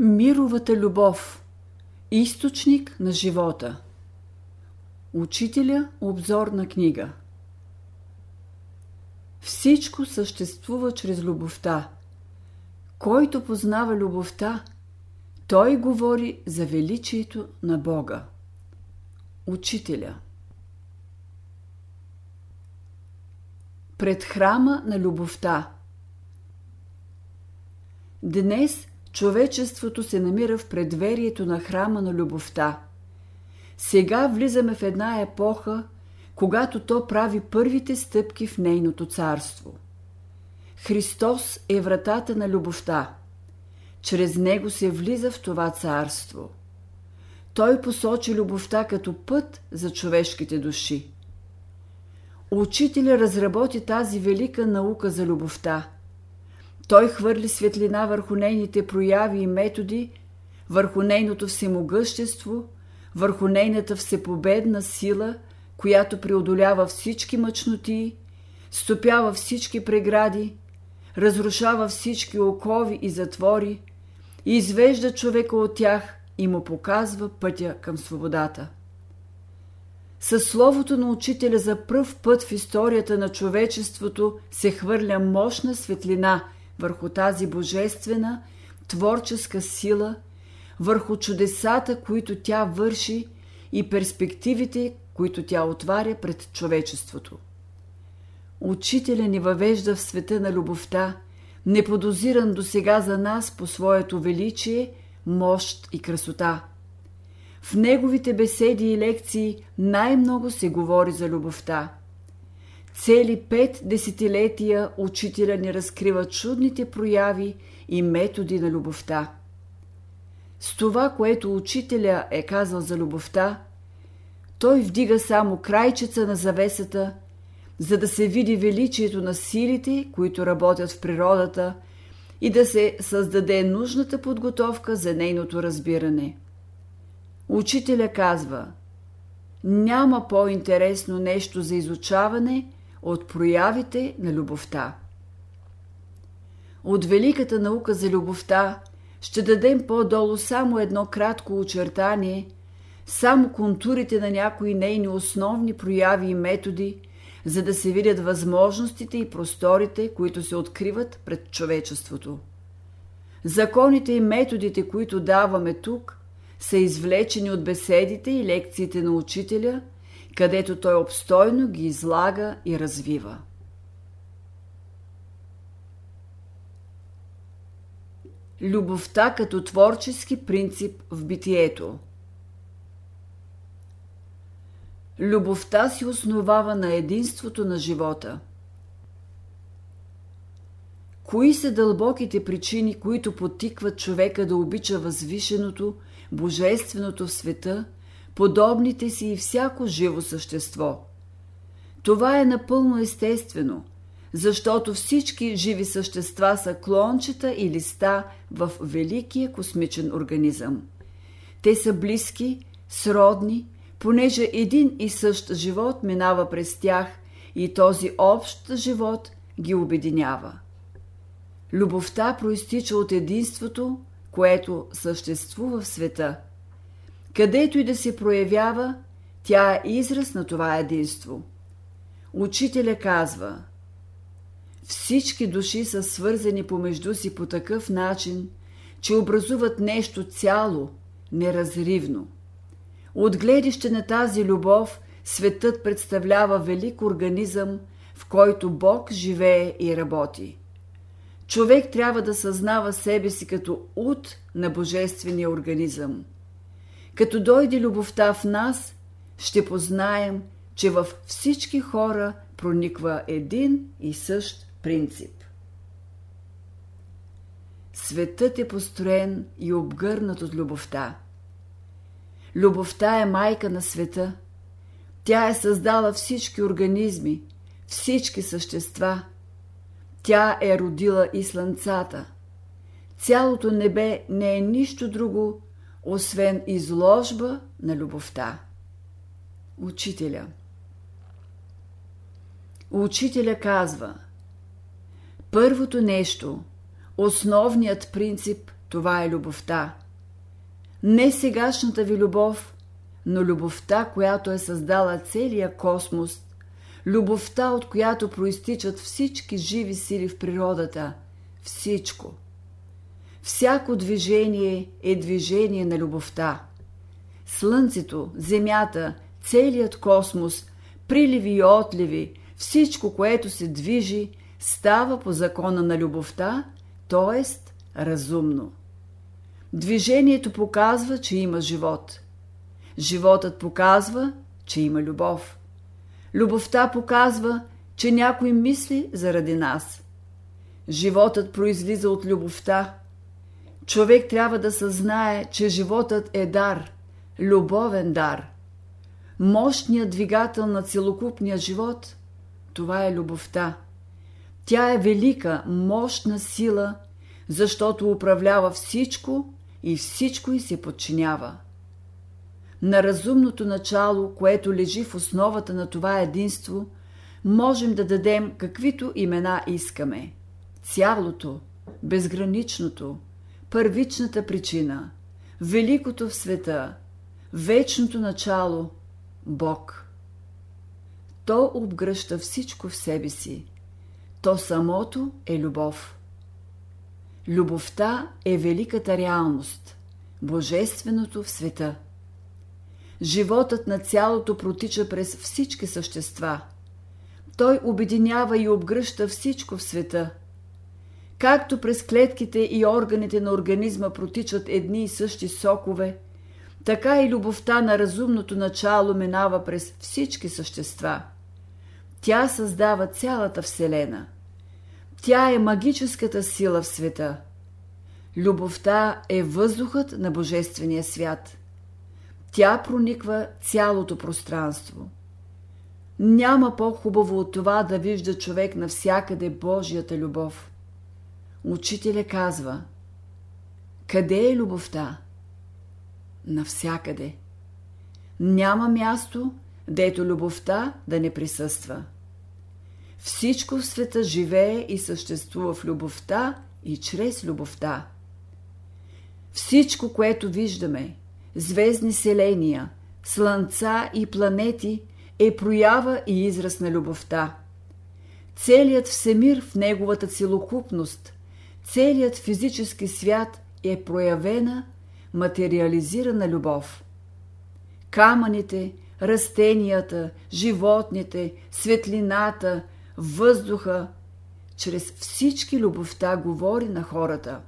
Мировата любов. Източник на живота. Учителя обзорна книга. Всичко съществува чрез любовта. Който познава любовта, той говори за величието на Бога. Учителя. Пред храма на любовта. Днес – човечеството се намира в предверието на храма на любовта. Сега влизаме в една епоха, когато то прави първите стъпки в нейното царство. Христос е вратата на любовта. Чрез него се влиза в това царство. Той посочи любовта като път за човешките души. Учителя разработи тази велика наука за любовта – той хвърли светлина върху нейните прояви и методи, върху нейното всемогъщество, върху нейната всепобедна сила, която преодолява всички мъчноти, стопява всички прегради, разрушава всички окови и затвори, и извежда човека от тях и му показва пътя към свободата. Със словото на учителя за пръв път в историята на човечеството се хвърля мощна светлина – върху тази божествена, творческа сила, върху чудесата, които тя върши и перспективите, които тя отваря пред човечеството. Учителя ни въвежда в света на любовта, неподозиран до сега за нас по своето величие, мощ и красота. В неговите беседи и лекции най-много се говори за любовта – Цели пет десетилетия учителя ни разкрива чудните прояви и методи на любовта. С това, което учителя е казал за любовта, той вдига само крайчеца на завесата, за да се види величието на силите, които работят в природата и да се създаде нужната подготовка за нейното разбиране. Учителя казва – няма по-интересно нещо за изучаване – от проявите на любовта. От великата наука за любовта ще дадем по-долу само едно кратко очертание, само контурите на някои нейни основни прояви и методи, за да се видят възможностите и просторите, които се откриват пред човечеството. Законите и методите, които даваме тук, са извлечени от беседите и лекциите на учителя – където той обстойно ги излага и развива. Любовта като творчески принцип в битието. Любовта си основава на единството на живота. Кои са дълбоките причини, които потикват човека да обича възвишеното, божественото в света – подобните си и всяко живо същество. Това е напълно естествено, защото всички живи същества са клончета и листа в великия космичен организъм. Те са близки, сродни, понеже един и същ живот минава през тях и този общ живот ги обединява. Любовта проистича от единството, което съществува в света – където и да се проявява, тя е израз на това единство. Учителя казва Всички души са свързани помежду си по такъв начин, че образуват нещо цяло, неразривно. От гледище на тази любов, светът представлява велик организъм, в който Бог живее и работи. Човек трябва да съзнава себе си като ут на божествения организъм – като дойде любовта в нас, ще познаем, че във всички хора прониква един и същ принцип. Светът е построен и обгърнат от любовта. Любовта е майка на света. Тя е създала всички организми, всички същества. Тя е родила и слънцата. Цялото небе не е нищо друго, освен изложба на любовта. Учителя Учителя казва Първото нещо, основният принцип това е любовта. Не сегашната ви любов, но любовта, която е създала целия космос, любовта, от която проистичат всички живи сили в природата, всичко. Всяко движение е движение на любовта. Слънцето, Земята, целият космос, приливи и отливи, всичко, което се движи, става по закона на любовта, т.е. разумно. Движението показва, че има живот. Животът показва, че има любов. Любовта показва, че някой мисли заради нас. Животът произлиза от любовта. Човек трябва да съзнае, че животът е дар, любовен дар. Мощният двигател на целокупния живот – това е любовта. Тя е велика, мощна сила, защото управлява всичко и всичко й се подчинява. На разумното начало, което лежи в основата на това единство, можем да дадем каквито имена искаме. Цялото, безграничното, първичната причина, великото в света, вечното начало, Бог. То обгръща всичко в себе си. То самото е любов. Любовта е великата реалност, божественото в света. Животът на цялото протича през всички същества. Той обединява и обгръща всичко в света. Както през клетките и органите на организма протичат едни и същи сокове, така и любовта на разумното начало минава през всички същества. Тя създава цялата Вселена – тя е магическата сила в света. Любовта е въздухът на Божествения свят. Тя прониква цялото пространство. Няма по-хубаво от това да вижда човек навсякъде Божията любов. Учителя казва Къде е любовта? Навсякъде. Няма място, дето любовта да не присъства. Всичко в света живее и съществува в любовта и чрез любовта. Всичко, което виждаме, звездни селения, слънца и планети, е проява и израз на любовта. Целият всемир в неговата целокупност, целият физически свят е проявена, материализирана любов. Камъните, растенията, животните, светлината – въздуха, чрез всички любовта говори на хората.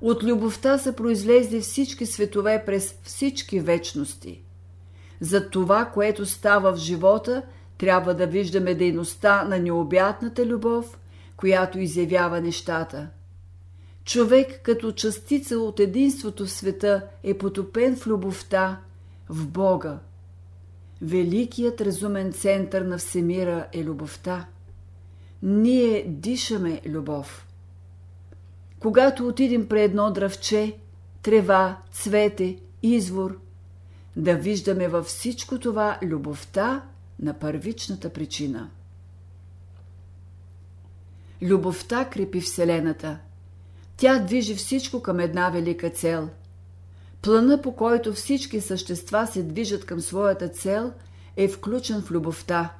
От любовта са произлезли всички светове през всички вечности. За това, което става в живота, трябва да виждаме дейността на необятната любов, която изявява нещата. Човек като частица от единството в света е потопен в любовта, в Бога. Великият разумен център на Всемира е любовта. Ние дишаме любов. Когато отидем при едно дръвче, трева, цвете, извор, да виждаме във всичко това любовта на първичната причина. Любовта крепи Вселената. Тя движи всичко към една велика цел – Плана, по който всички същества се движат към своята цел, е включен в любовта.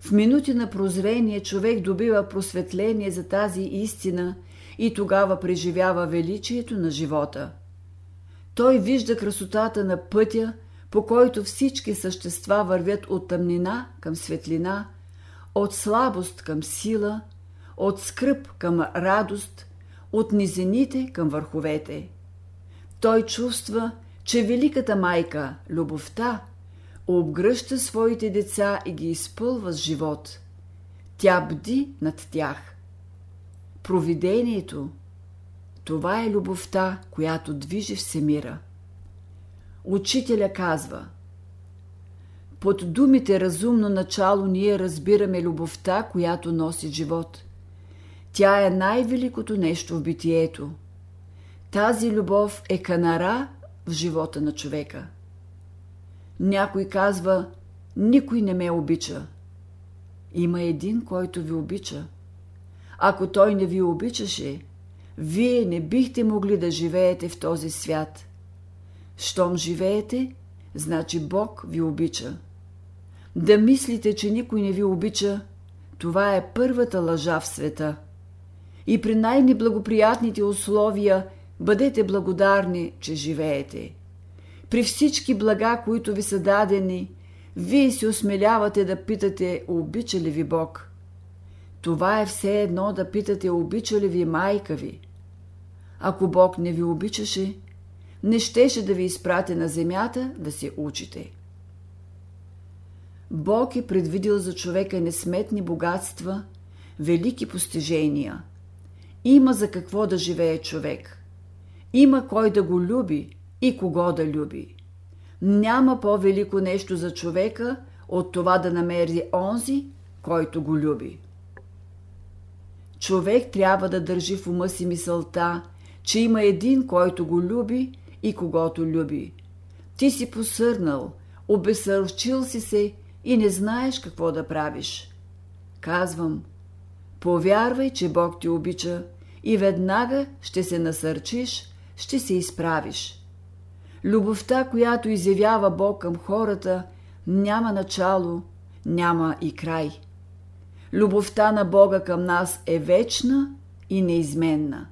В минути на прозрение човек добива просветление за тази истина и тогава преживява величието на живота. Той вижда красотата на пътя, по който всички същества вървят от тъмнина към светлина, от слабост към сила, от скръп към радост, от низените към върховете. Той чувства, че великата майка, любовта, обгръща своите деца и ги изпълва с живот. Тя бди над тях. Провидението – това е любовта, която движи всемира. Учителя казва Под думите разумно начало ние разбираме любовта, която носи живот. Тя е най-великото нещо в битието – тази любов е канара в живота на човека. Някой казва, никой не ме обича. Има един, който ви обича. Ако той не ви обичаше, вие не бихте могли да живеете в този свят. Щом живеете, значи Бог ви обича. Да мислите, че никой не ви обича, това е първата лъжа в света. И при най-неблагоприятните условия бъдете благодарни, че живеете. При всички блага, които ви са дадени, вие се осмелявате да питате, обича ли ви Бог. Това е все едно да питате, обича ли ви майка ви. Ако Бог не ви обичаше, не щеше да ви изпрати на земята да се учите. Бог е предвидил за човека несметни богатства, велики постижения. Има за какво да живее човек. Има кой да го люби и кого да люби. Няма по-велико нещо за човека от това да намери онзи, който го люби. Човек трябва да държи в ума си мисълта, че има един, който го люби и когото люби. Ти си посърнал, обесърчил си се и не знаеш какво да правиш. Казвам, повярвай, че Бог ти обича и веднага ще се насърчиш, ще се изправиш. Любовта, която изявява Бог към хората, няма начало, няма и край. Любовта на Бога към нас е вечна и неизменна.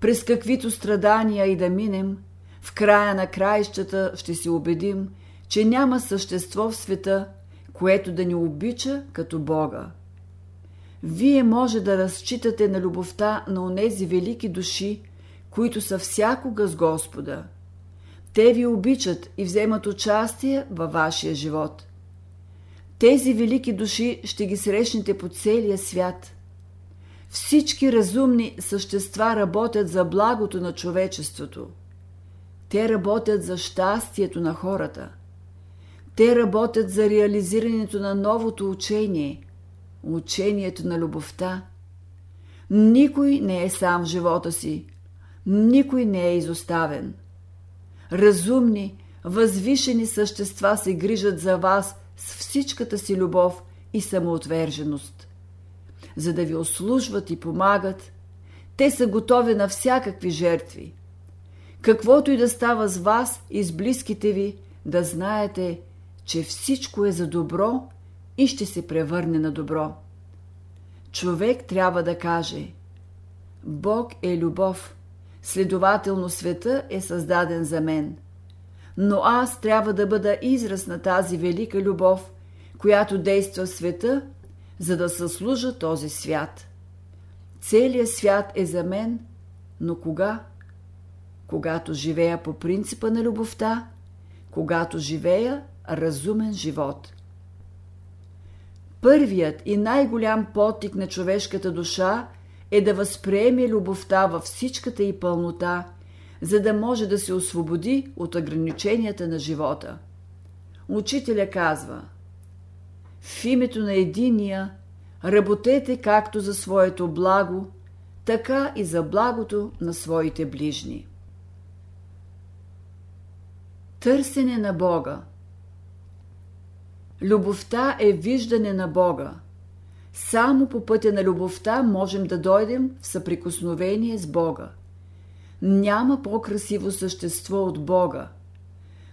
През каквито страдания и да минем, в края на краищата ще се убедим, че няма същество в света, което да ни обича като Бога. Вие може да разчитате на любовта на онези велики души, които са всякога с Господа. Те ви обичат и вземат участие във вашия живот. Тези велики души ще ги срещнете по целия свят. Всички разумни същества работят за благото на човечеството. Те работят за щастието на хората. Те работят за реализирането на новото учение, учението на любовта. Никой не е сам в живота си, никой не е изоставен. Разумни, възвишени същества се грижат за вас с всичката си любов и самоотверженост. За да ви услужват и помагат, те са готови на всякакви жертви. Каквото и да става с вас и с близките ви, да знаете, че всичко е за добро и ще се превърне на добро. Човек трябва да каже Бог е любов, следователно света е създаден за мен. Но аз трябва да бъда израз на тази велика любов, която действа в света, за да съслужа този свят. Целият свят е за мен, но кога? Когато живея по принципа на любовта, когато живея разумен живот. Първият и най-голям потик на човешката душа е да възприеме любовта във всичката и пълнота, за да може да се освободи от ограниченията на живота. Учителя казва В името на единия работете както за своето благо, така и за благото на своите ближни. Търсене на Бога Любовта е виждане на Бога. Само по пътя на любовта можем да дойдем в съприкосновение с Бога. Няма по-красиво същество от Бога.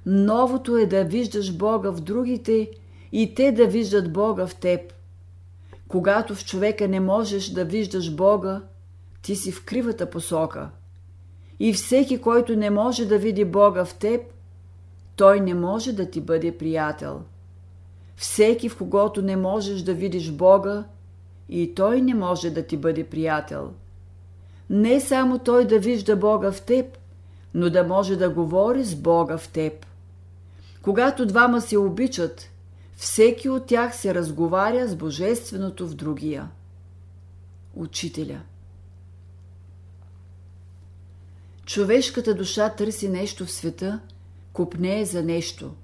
Новото е да виждаш Бога в другите и те да виждат Бога в теб. Когато в човека не можеш да виждаш Бога, ти си в кривата посока. И всеки, който не може да види Бога в теб, той не може да ти бъде приятел. Всеки, в когото не можеш да видиш Бога, и той не може да ти бъде приятел. Не само той да вижда Бога в теб, но да може да говори с Бога в теб. Когато двама се обичат, всеки от тях се разговаря с Божественото в другия. Учителя Човешката душа търси нещо в света, купнее за нещо –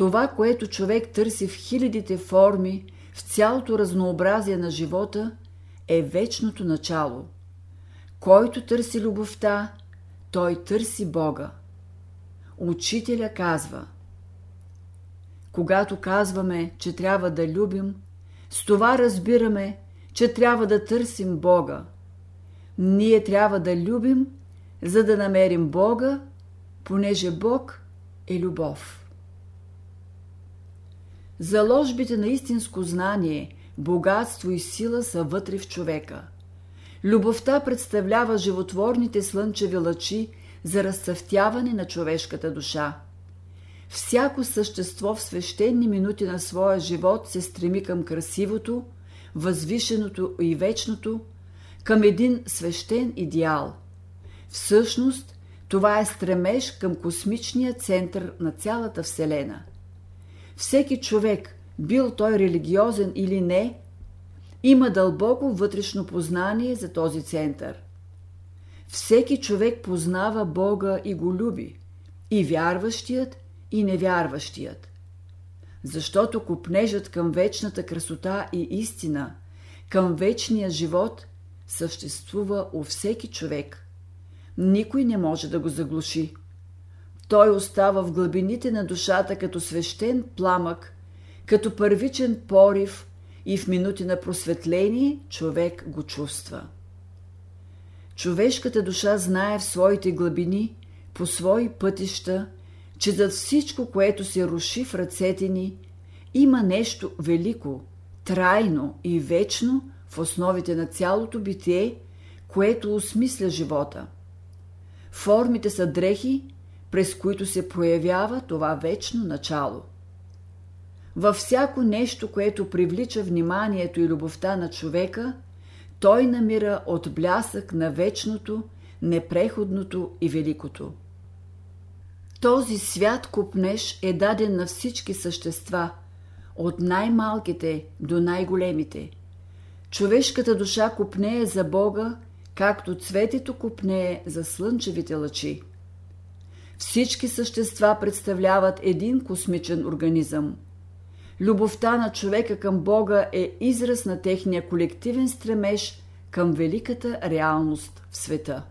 това, което човек търси в хилядите форми, в цялото разнообразие на живота, е вечното начало. Който търси любовта, той търси Бога. Учителя казва Когато казваме, че трябва да любим, с това разбираме, че трябва да търсим Бога. Ние трябва да любим, за да намерим Бога, понеже Бог е любов. Заложбите на истинско знание, богатство и сила са вътре в човека. Любовта представлява животворните слънчеви лъчи за разцъфтяване на човешката душа. Всяко същество в свещени минути на своя живот се стреми към красивото, възвишеното и вечното, към един свещен идеал. Всъщност, това е стремеж към космичния център на цялата Вселена. Всеки човек, бил той религиозен или не, има дълбоко вътрешно познание за този център. Всеки човек познава Бога и го люби, и вярващият, и невярващият. Защото купнежът към вечната красота и истина, към вечния живот, съществува у всеки човек. Никой не може да го заглуши. Той остава в глъбините на душата като свещен пламък, като първичен порив и в минути на просветление човек го чувства. Човешката душа знае в своите глъбини, по свои пътища, че зад всичко, което се руши в ръцете ни, има нещо велико, трайно и вечно в основите на цялото битие, което осмисля живота. Формите са дрехи, през които се проявява това вечно начало. Във всяко нещо, което привлича вниманието и любовта на човека, той намира отблясък на вечното, непреходното и великото. Този свят купнеж е даден на всички същества, от най-малките до най-големите. Човешката душа купнее за Бога, както цветето купнее за слънчевите лъчи. Всички същества представляват един космичен организъм. Любовта на човека към Бога е израз на техния колективен стремеж към великата реалност в света.